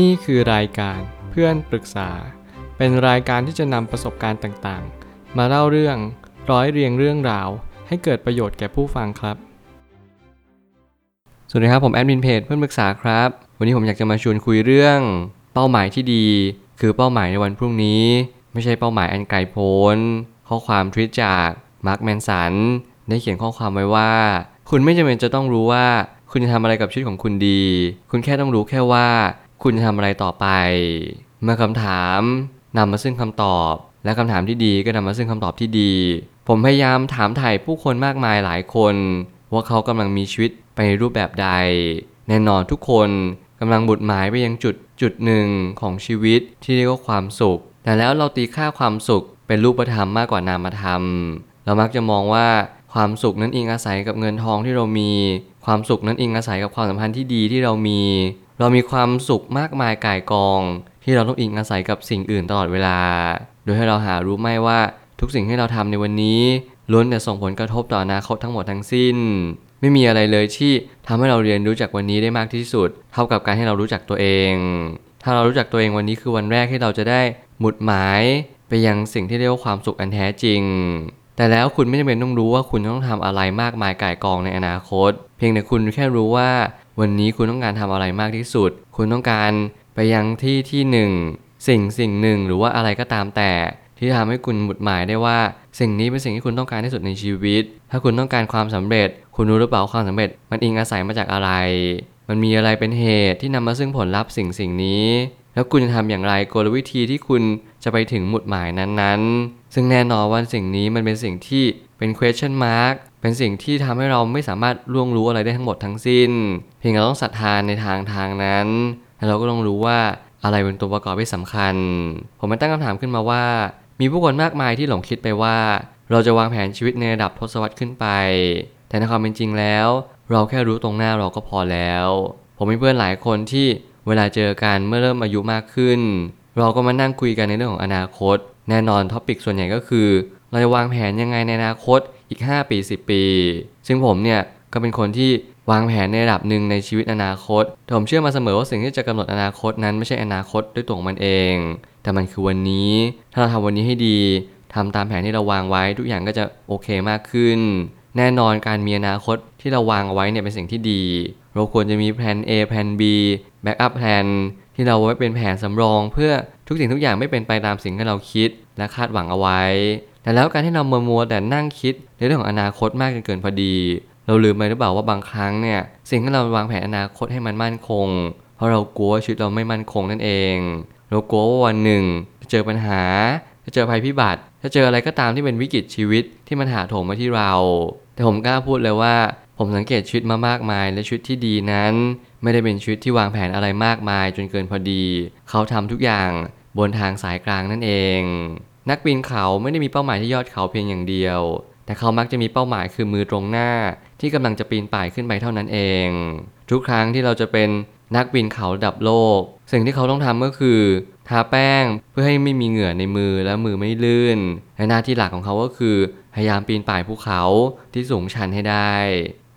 นี่คือรายการเพื่อนปรึกษา เป็นรายการที่จะนำประสบการณ์ต่างๆ มาเล่าเรื่องร้อยเรียงเรื่องราว ให้เกิดประโยชน์แก่ผู้ฟังครับ สวัสดีครับผมแอดมินเพจเพื่อนปรึกษาครับ วันนี้ผมอยากจะมาชวนคุยเรื่อง เป้าหมายที่ดี คือเป้าหมายในวันพรุ่งนี้ ไม่ใช่เป้าหมายอันไกลโพ้น ข้อความทวิตจากมาร์คแมนสันได้เขียนข้อความไว้ว่า คุณไม่จำเป็นจะต้องรู้ว่า คุณจะทำอะไรกับชีวิตของคุณดี คุณแค่ต้องรู้แค่ว่า คุณจะทำอะไรต่อไป เมื่อคำถามนำมาซึ่งคำตอบ และคำถามที่ดีก็นำมาซึ่งคำตอบที่ดี ผมพยายามถามถ่ายผู้คนมากมายหลายคน ว่าเขากำลังมีชีวิตไปในรูปแบบใด แน่นอนทุกคนกำลังบุดหมายไปยังจุดจุดหนึ่งของชีวิตที่เรียกว่าความสุข แต่แล้วเราตีค่าความสุขเป็นรูปธรรมมากกว่านามธรรม เรามักจะมองว่าความสุขนั้นอิงอาศัยกับเงินทองที่เรามี ความสุขนั้นอิงอาศัยกับความสัมพันธ์ที่ดีที่เรามี เรามีความสุขมากมายก่ายกอง ที่เราต้องอิงอาศัยกับสิ่งอื่นตลอดเวลา โดยให้เราหารู้ไม่ว่าทุกสิ่งที่เราทำในวันนี้ล้วนแต่ส่งผลกระทบต่ออนาคตทั้งหมดทั้งสิ้น ไม่มีอะไรเลยที่ทำให้เราเรียนรู้จากวันนี้ได้มากที่สุด เท่ากับการให้เรารู้จักตัวเอง ถ้าเรารู้จักตัวเองวันนี้คือวันแรกที่เราจะได้หมุดหมายไปยังสิ่งที่เรียกว่าความสุขอันแท้จริง แต่แล้วคุณไม่จำเป็นต้องรู้ว่าคุณต้องทำอะไรมากมายก่ายกองในอนาคต เพียงแต่คุณแค่รู้ว่า วันนี้คุณต้องการทำอะไรมากที่สุด คุณต้องการไปยังที่ที่หนึ่งสิ่งสิ่งหนึ่งหรือว่าอะไรก็ตามแต่ ที่ทำให้คุณหมุดหมายได้ว่า สิ่งนี้เป็นสิ่งที่คุณต้องการที่สุดในชีวิต ถ้าคุณต้องการความสำเร็จ คุณรู้หรือเปล่าความสำเร็จ มันอิงอาศัยมาจากอะไร มันมีอะไรเป็นเหตุที่นำมาซึ่งผลลัพธ์สิ่งสิ่งนี้ แล้วคุณจะทำอย่างไรกลวิธีที่คุณจะไปถึงหมุดหมายนั้นๆ ซึ่งแน่นอนว่าสิ่งนี้มันเป็นสิ่งที่เป็น question mark เป็นสิ่งที่ทำให้เราไม่สามารถล่วงรู้อะไรได้ทั้งหมดทั้งสิ้น เพียงเราต้องศรัทธาในทางทางนั้น แล้วเราก็ต้องรู้ว่าอะไรเป็นตัวประกอบที่สำคัญ ผมมาตั้งคำถามขึ้นมาว่า มีผู้คนมากมายที่หลงคิดไปว่า เราจะวางแผนชีวิตในระดับทศวรรษขึ้นไป แต่ในความเป็นจริงแล้ว เราแค่รู้ตรงหน้าเราก็พอแล้ว ผมมีเพื่อนหลายคนที่เวลาเจอกันเมื่อเริ่มอายุมากขึ้น เราก็มานั่งคุยกันในเรื่องของอนาคต แน่นอนท็อปิกส่วนใหญ่ก็คือ เราจะวางแผนยังไงในอนาคต อีก 5 ปี 10 ปี ซึ่งผมเนี่ยก็เป็นคนที่วางแผนในระดับหนึ่งในชีวิตอนาคตแต่ผมเชื่อมาเสมอว่าสิ่งที่จะกำหนดอนาคตนั้นไม่ใช่อนาคตด้วยตัวของมันเอง แต่มันคือวันนี้ ถ้าเราทำวันนี้ให้ดีทำตามแผนที่เราวางไว้ทุกอย่างก็จะโอเคมากขึ้น แน่นอนการมีอนาคตที่เราวางเอาไว้เนี่ยเป็นสิ่งที่ดี เราควรจะมีแผน A แผน B backup plan ที่เราไว้เป็นแผนสำรอง เพื่อทุกสิ่งทุกอย่างไม่เป็นไปตามสิ่งที่เราคิดและคาดหวังเอาไว้ แต่แล้วการที่เรามัวมัวแต่นั่งคิดในเรื่องของอนาคตมากจนเกินพอดี เราลืมไปหรือเปล่าว่าบางครั้งเนี่ยสิ่งที่เราวางแผนอนาคตให้มันมั่นคง เพราะเรากลัวชีวิตเราไม่มั่นคงนั่นเอง เรากลัวว่าวันหนึ่งจะเจอปัญหาจะเจอภัยพิบัติจะเจออะไรก็ตามที่เป็นวิกฤตชีวิตที่มันหาโถมมาที่เรา แต่ผมกล้าพูดเลยว่า ผมสังเกตชีวิตมามากมาย และชีวิตที่ดีนั้น ไม่ได้เป็นชีวิตที่วางแผนอะไรมากมายจนเกินพอดี เขาทำทุกอย่างบนทางสายกลางนั่นเอง นักปีนเขาไม่ได้มีเป้าหมายที่ยอดเขาเพียงอย่างเดียว แต่เขามักจะมีเป้าหมายคือมือตรงหน้า ที่กำลังจะปีนป่ายขึ้นไปเท่านั้นเอง ทุกครั้งที่เราจะเป็นนักปีนเขาระดับโลก สิ่งที่เขาต้องทำก็คือทาแป้งเพื่อให้ไม่มีเหงื่อในมือและมือไม่ลื่นและหน้าที่หลักของเขาก็คือพยายามปีนป่ายภูเขาที่สูงชันให้ได้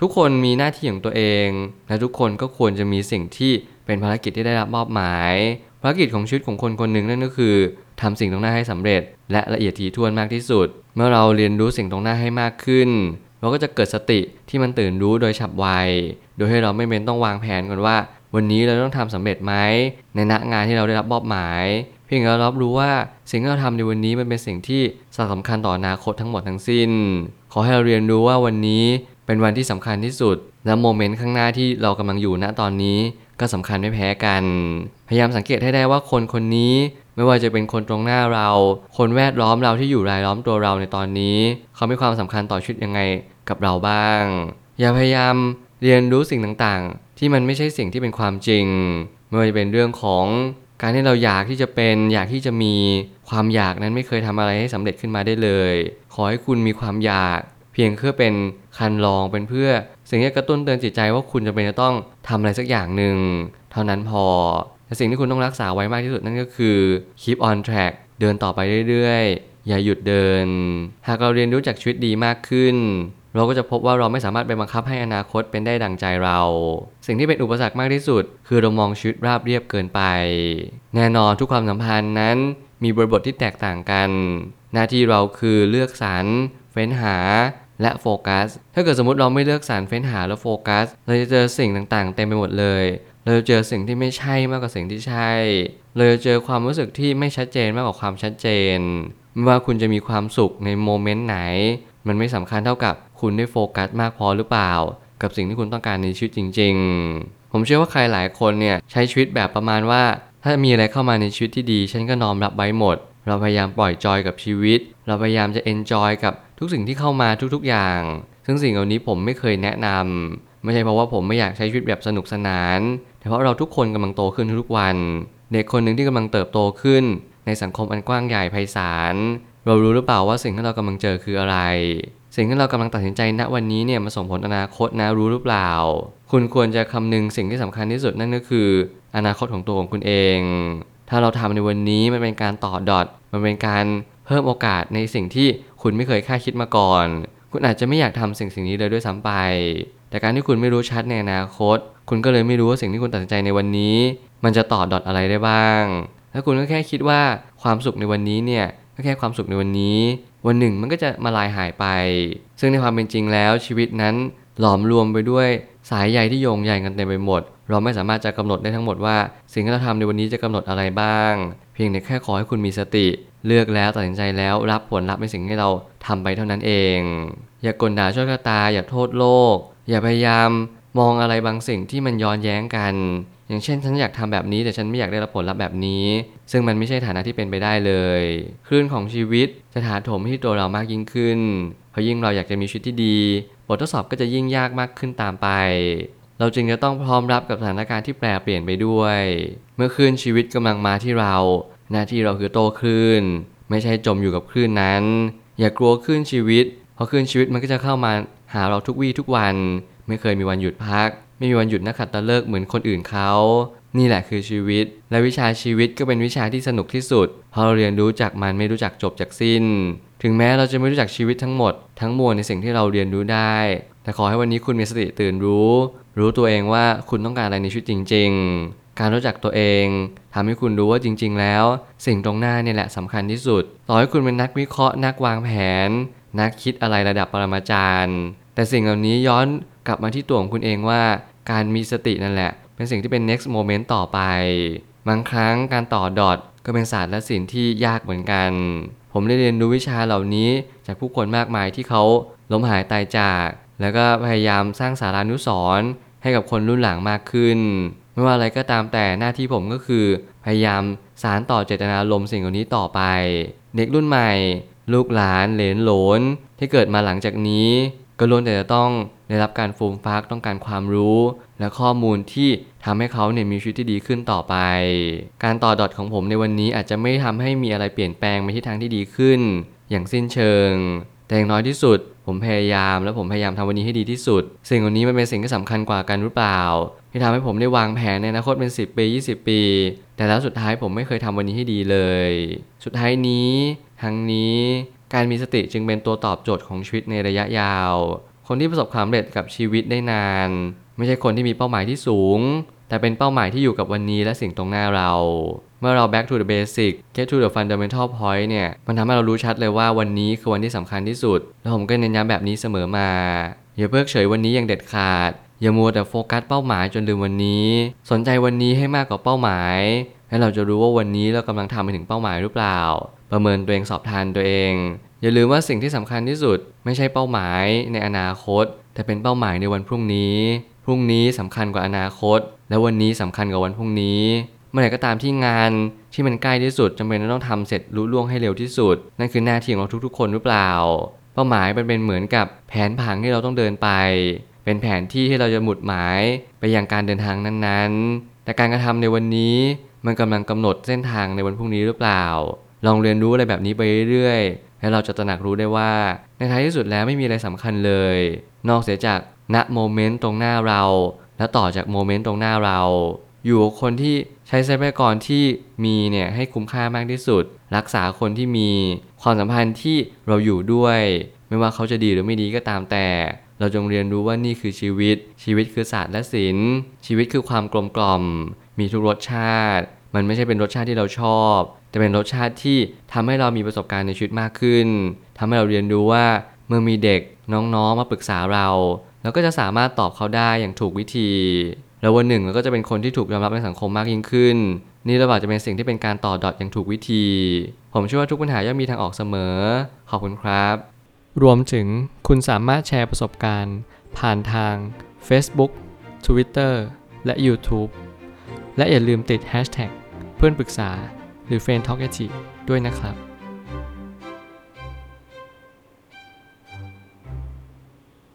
ทุกคนมีหน้าที่ของตัวเอง และทุกคนก็ควรจะมีสิ่งที่เป็นภารกิจที่ได้รับมอบหมาย ภารกิจของชีวิตของคนคนหนึ่งนั่นก็คือ ทำสิ่งตรงหน้าให้สำเร็จ และละเอียดถี่ถ้วนมากที่สุด เมื่อเราเรียนรู้สิ่งตรงหน้าให้มากขึ้น เราก็จะเกิดสติที่มันตื่นรู้โดยฉับไว โดยให้เราไม่เป็นต้องวางแผนก่อนว่า วันนี้เราต้องทำสำเร็จไหมในณงานที่เราได้รับมอบหมาย เพียงเรารับรู้ว่าสิ่งที่เราทำในวันนี้มันเป็นสิ่งที่สำคัญต่ออนาคตทั้งหมดทั้งสิ้น ขอให้เราเรียนรู้ว่าวันนี้เป็นวันที่สำคัญที่สุด และโมเมนต์ข้างหน้าที่เรากำลังอยู่ณตอนนี้ก็สำคัญไม่แพ้กัน พยายามสังเกตให้ได้ว่าคนคนนี้ ไม่ว่าจะเป็นคนตรงหน้าเรา คนแวดล้อมเราที่อยู่รายล้อมตัวเราในตอนนี้ เขามีความสำคัญต่อชีวิตยังไงกับเราบ้าง อย่าพยายามเรียนรู้สิ่งต่างๆ ที่มันไม่ใช่สิ่งที่เป็นความจริง ไม่ว่าจะเป็นเรื่องของการที่เราอยากที่จะเป็นอยากที่จะมีความอยากนั้นไม่เคยทำอะไรให้สำเร็จขึ้นมาได้เลย ขอให้คุณมีความอยาก เพียงเพื่อเป็นคันลองเป็นเพื่อ สิ่งที่กระตุ้นเตือนจิตใจว่าคุณจะเป็นจะต้องทำอะไรสักอย่างหนึ่งเท่านั้นพอ สิ่งที่คุณต้องรักษาไว้มากที่สุดนั่นก็คือ keep on track เดินต่อไปเรื่อยๆ อย่าหยุดเดิน หากเราเรียนรู้จากชีวิตดีมากขึ้น เราก็จะพบว่าเราไม่สามารถไปบังคับให้อนาคตเป็นได้ดังใจเรา สิ่งที่เป็นอุปสรรคมากที่สุด คือเรามองชีวิตราบเรียบเกินไป แน่นอนทุกความสัมพันธ์นั้น มีบริบทที่แตกต่างกัน หน้าที่เราคือเลือกสรรเฟ้นหาและโฟกัส ถ้าเกิดสมมติเราไม่เลือกสรรเฟ้นหาและโฟกัส เราจะเจอสิ่งต่างๆ เต็มไปหมดเลย เราจะเจอสิ่งที่ไม่ใช่มากกว่าสิ่งที่ใช่ เราจะเจอความรู้สึกที่ไม่ชัดเจนมากกว่าความชัดเจน ไม่ว่าคุณจะมีความสุขใน moment ไหน มันไม่สำคัญเท่ากับคุณได้โฟกัสมากพอหรือเปล่า กับสิ่งที่คุณต้องการในชีวิตจริง ๆ ผมเชื่อว่าใครหลายคนเนี่ยใช้ชีวิตแบบประมาณว่า ถ้ามีอะไรเข้ามาในชีวิตที่ดี ฉันก็น้อมรับไว้หมด เราพยายามปล่อยจอยกับชีวิต เราพยายามจะ enjoy กับทุกสิ่งที่เข้ามาทุกๆอย่าง ซึ่งสิ่งเหล่านี้ผมไม่เคยแนะนำไม่ใช่เพราะว่าผมไม่อยากใช้ชีวิตแบบสนุกสนาน เพราะเราทุกคนกำลังโตขึ้นทุกวัน เด็กคนหนึ่งที่กำลังเติบโตขึ้น ในสังคมอันกว้างใหญ่ไพศาล เรารู้หรือเปล่าว่าสิ่งที่เรากำลังเจอคืออะไร สิ่งที่เรากำลังตัดสินใจณวันนี้เนี่ยมาส่งผลอนาคตนะรู้หรือเปล่า คุณควรจะคำนึงสิ่งที่สำคัญที่สุดนั่นก็คือ อนาคตของตัวของคุณเอง ถ้าเราทำในวันนี้มันเป็นการต่อดอทมันเป็นการเพิ่มโอกาสในสิ่งที่คุณไม่เคยคาดคิดมาก่อน คุณอาจจะไม่อยากทำสิ่งสิ่งนี้เลยด้วยซ้ำไป แต่การที่คุณไม่รู้ชัดในอนาคต คุณก็เลยไม่รู้ว่าสิ่งที่คุณตัดสินใจในวันนี้ มันจะต่อดอทอะไรได้บ้าง แล้วคุณก็แค่คิดว่าความสุขในวันนี้เนี่ยก็แค่ความสุขในวันนี้ วันหนึ่งมันก็จะมาลายหายไป ซึ่งในความเป็นจริงแล้วชีวิตนั้นหลอมรวมไปด้วยสายใยที่โยงใยกันเต็มไปหมด เราไม่สามารถจะกำหนดได้ทั้งหมดว่า สิ่งที่เราทำในวันนี้จะกำหนดอะไรบ้าง เพียงแต่แค่ขอให้คุณมีสติ เลือกแล้วตัดสินใจแล้วรับผลลัพธ์ในสิ่งที่เราทำไปเท่านั้นเอง อย่ากกลด่าโชคชะตา อย่าโทษโลก อย่าพยายามมองอะไรบางสิ่งที่มันย้อนแย้งกัน อย่างเช่น ฉันอยากทำแบบนี้แต่ฉันไม่อยากได้รับผลลัพธ์แบบนี้ ซึ่งมันไม่ใช่ฐานะที่เป็นไปได้เลย คลื่นของชีวิตจะถาโถมที่ตัวเรามากยิ่งขึ้นเพราะยิ่งเราอยากจะมีชีวิตที่ดี บททดสอบก็จะยิ่งยากมากขึ้นตามไป เราจึงจะต้องพร้อมรับกับสถานการณ์ที่แปรเปลี่ยนไปด้วย เมื่อคลื่นชีวิตกำลังมาที่เรา หน้าที่เราคือโตคลื่น ไม่ใช่จมอยู่กับคลื่นนั้น อย่ากลัวคลื่นชีวิต เพราะคลื่นชีวิตมันก็จะเข้ามา หาเราทุกวี่ทุกวัน ไม่เคยมีวันหยุดพัก ไม่มีวันหยุดนักขัตฤกษ์เหมือนคนอื่นเขา นี่แหละคือชีวิต และวิชาชีวิตก็เป็นวิชาที่สนุกที่สุด เพราะเราเรียนรู้จากมันไม่รู้จักจบจากสิ้น ถึงแม้เราจะไม่รู้จักชีวิตทั้งหมด ทั้งมวลในสิ่งที่เราเรียนรู้ได้ แต่ขอให้วันนี้คุณมีสติตื่นรู้ รู้ตัวเองว่าคุณต้องการอะไรในชีวิตจริง ๆการรู้จักตัวเองทำให้คุณรู้ว่าจริง ๆ แล้ว สิ่งตรงหน้าเนี่ยแหละสำคัญที่สุด ต่อให้คุณเป็นนักวิเคราะห์นักวางแผน นักคิดอะไรระดับปรมาจารย์ แต่สิ่งเหล่านี้ย้อนกลับมาที่ตัวของคุณเองว่า การมีสตินั่นแหละ เป็นสิ่งที่เป็น next moment ต่อไป บางครั้งการต่อดอทก็เป็นศาสตร์และศิลป์ที่ยากเหมือนกัน ผมได้เรียนรู้วิชาเหล่านี้ จากผู้คนมากมายที่เขาล้มหายตายจาก แล้วก็พยายามสร้างสารานุสรณ์ให้กับคนรุ่นหลังมากขึ้น ไม่ว่าอะไรก็ตามแต่หน้าที่ผมก็คือ พยายามสารต่อเจตนารมณ์สิ่งเหล่านี้ต่อไป เด็กรุ่นใหม่ ลูกหลานเหลนหลนที่เกิดมาหลังจากนี้ ก็ล้วนแต่จะต้องได้รับการฟูมฟักต้องการความรู้ และข้อมูลที่ทำให้เขาเนี่ยมีชีวิตที่ดีขึ้นต่อไป การต่อดอทของผมในวันนี้อาจจะไม่ทำให้มีอะไรเปลี่ยนแปลงไปที่ทางที่ดีขึ้น อย่างสิ้นเชิง แต่อย่างน้อยที่สุด ผมพยายามและผมพยายามทำวันนี้ให้ดีที่สุด สิ่งเหล่านี้มันเป็นสิ่งที่สำคัญกว่ากันหรือเปล่า ที่ทำให้ผมได้วางแผนในอนาคตเป็น 10 ปี 20 ปี แต่แล้วสุดท้ายผมไม่เคยทำวันนี้ให้ดีเลย สุดท้ายนี้ทั้งนี้ การมีสติจึงเป็นตัวตอบโจทย์ของชีวิตในระยะยาว คนที่ประสบความสำเร็จกับชีวิตได้นาน ไม่ใช่คนที่มีเป้าหมายที่สูง แต่เป็นเป้าหมายที่อยู่กับวันนี้และสิ่งตรงหน้าเรา เมื่อเรา back to the basic get to the fundamental point เนี่ย มันทำให้เรารู้ชัดเลยว่าวันนี้คือวันที่สำคัญที่สุด แล้วผมก็เน้นย้ำแบบนี้เสมอมา อย่าเพิกเฉยวันนี้อย่างเด็ดขาด อย่ามัวแต่โฟกัสเป้าหมายจนลืมวันนี้ สนใจวันนี้ให้มากกว่าเป้าหมายและเราจะรู้ว่าวันนี้เรากำลังทำไปถึงเป้าหมายหรือเปล่า ประเมินตัวเองสอบทานตัวเอง อย่าลืมว่าสิ่งที่สำคัญที่สุด ไม่ใช่เป้าหมายในอนาคต แต่เป็นเป้าหมายในวันพรุ่งนี้ พรุ่งนี้สำคัญกว่าอนาคต และวันนี้สำคัญกว่าวันพรุ่งนี้ เมื่อไหร่ก็ตามที่งานที่มันใกล้ที่สุดจำเป็นต้องทำเสร็จรุ่ล่วงให้เร็วที่สุด นั่นคือหน้าที่ของเราทุกๆ คนหรือเปล่า เป้าหมายมันเป็นเหมือนกับแผนผังที่เราต้องเดินไป เป็นแผนที่ที่เราจะหมุดหมายไปยังการเดินทางนั้นๆ แต่การกระทำในวันนี้มันกำลังกำหนดเส้นทางในวันพรุ่งนี้หรือเปล่า ลองเรียนรู้อะไรแบบนี้ไปเรื่อย แล้เราจะตระหนักรู้ได้ว่า ในท้ายที่สุดแล้วไม่มีอะไรสำคัญเลย นอกเสียจากณโมเมนต์ตรงหน้าเรา และต่อจากโมเมนต์ตรงหน้าเรา อยู่กับคนที่ใช้ทรัพยากรที่มีเนี่ยให้คุ้มค่ามากที่สุด รักษาคนที่มีความสัมพันธ์ที่เราอยู่ด้วย ไม่ว่าเขาจะดีหรือไม่ดีก็ตามแต่ เราจงเรียนรู้ว่านี่คือชีวิต ชีวิตคือศาสตร์และศิลป์ชีวิตคือความกลมกล่อม มีทุกรสชาติ มันไม่ใช่เป็นรสชาติที่เราชอบ แต่เป็นรสชาติที่ทำให้เรามีประสบการณ์ในชีวิตมากขึ้นทำให้เราเรียนรู้ว่าเมื่อมีเด็กน้องๆมาปรึกษาเราเราก็จะสามารถตอบเขาได้อย่างถูกวิธี แล้ววันหนึ่งเราก็จะเป็นคนที่ถูกยอมรับในสังคมมากยิ่งขึ้น นี่ระบาดจะเป็นสิ่งที่เป็นการต่อดอทอย่างถูกวิธี ผมเชื่อว่าทุกปัญหาย่อมมีทางออกเสมอ ขอบคุณครับ รวมถึงคุณสามารถแชร์ประสบการณ์ ผ่านทาง Facebook Twitter และ YouTube และอย่าลืมติด Hashtag เพื่อนปรึกษา หรือ f r ร e n d t a l k ด้วยนะครับ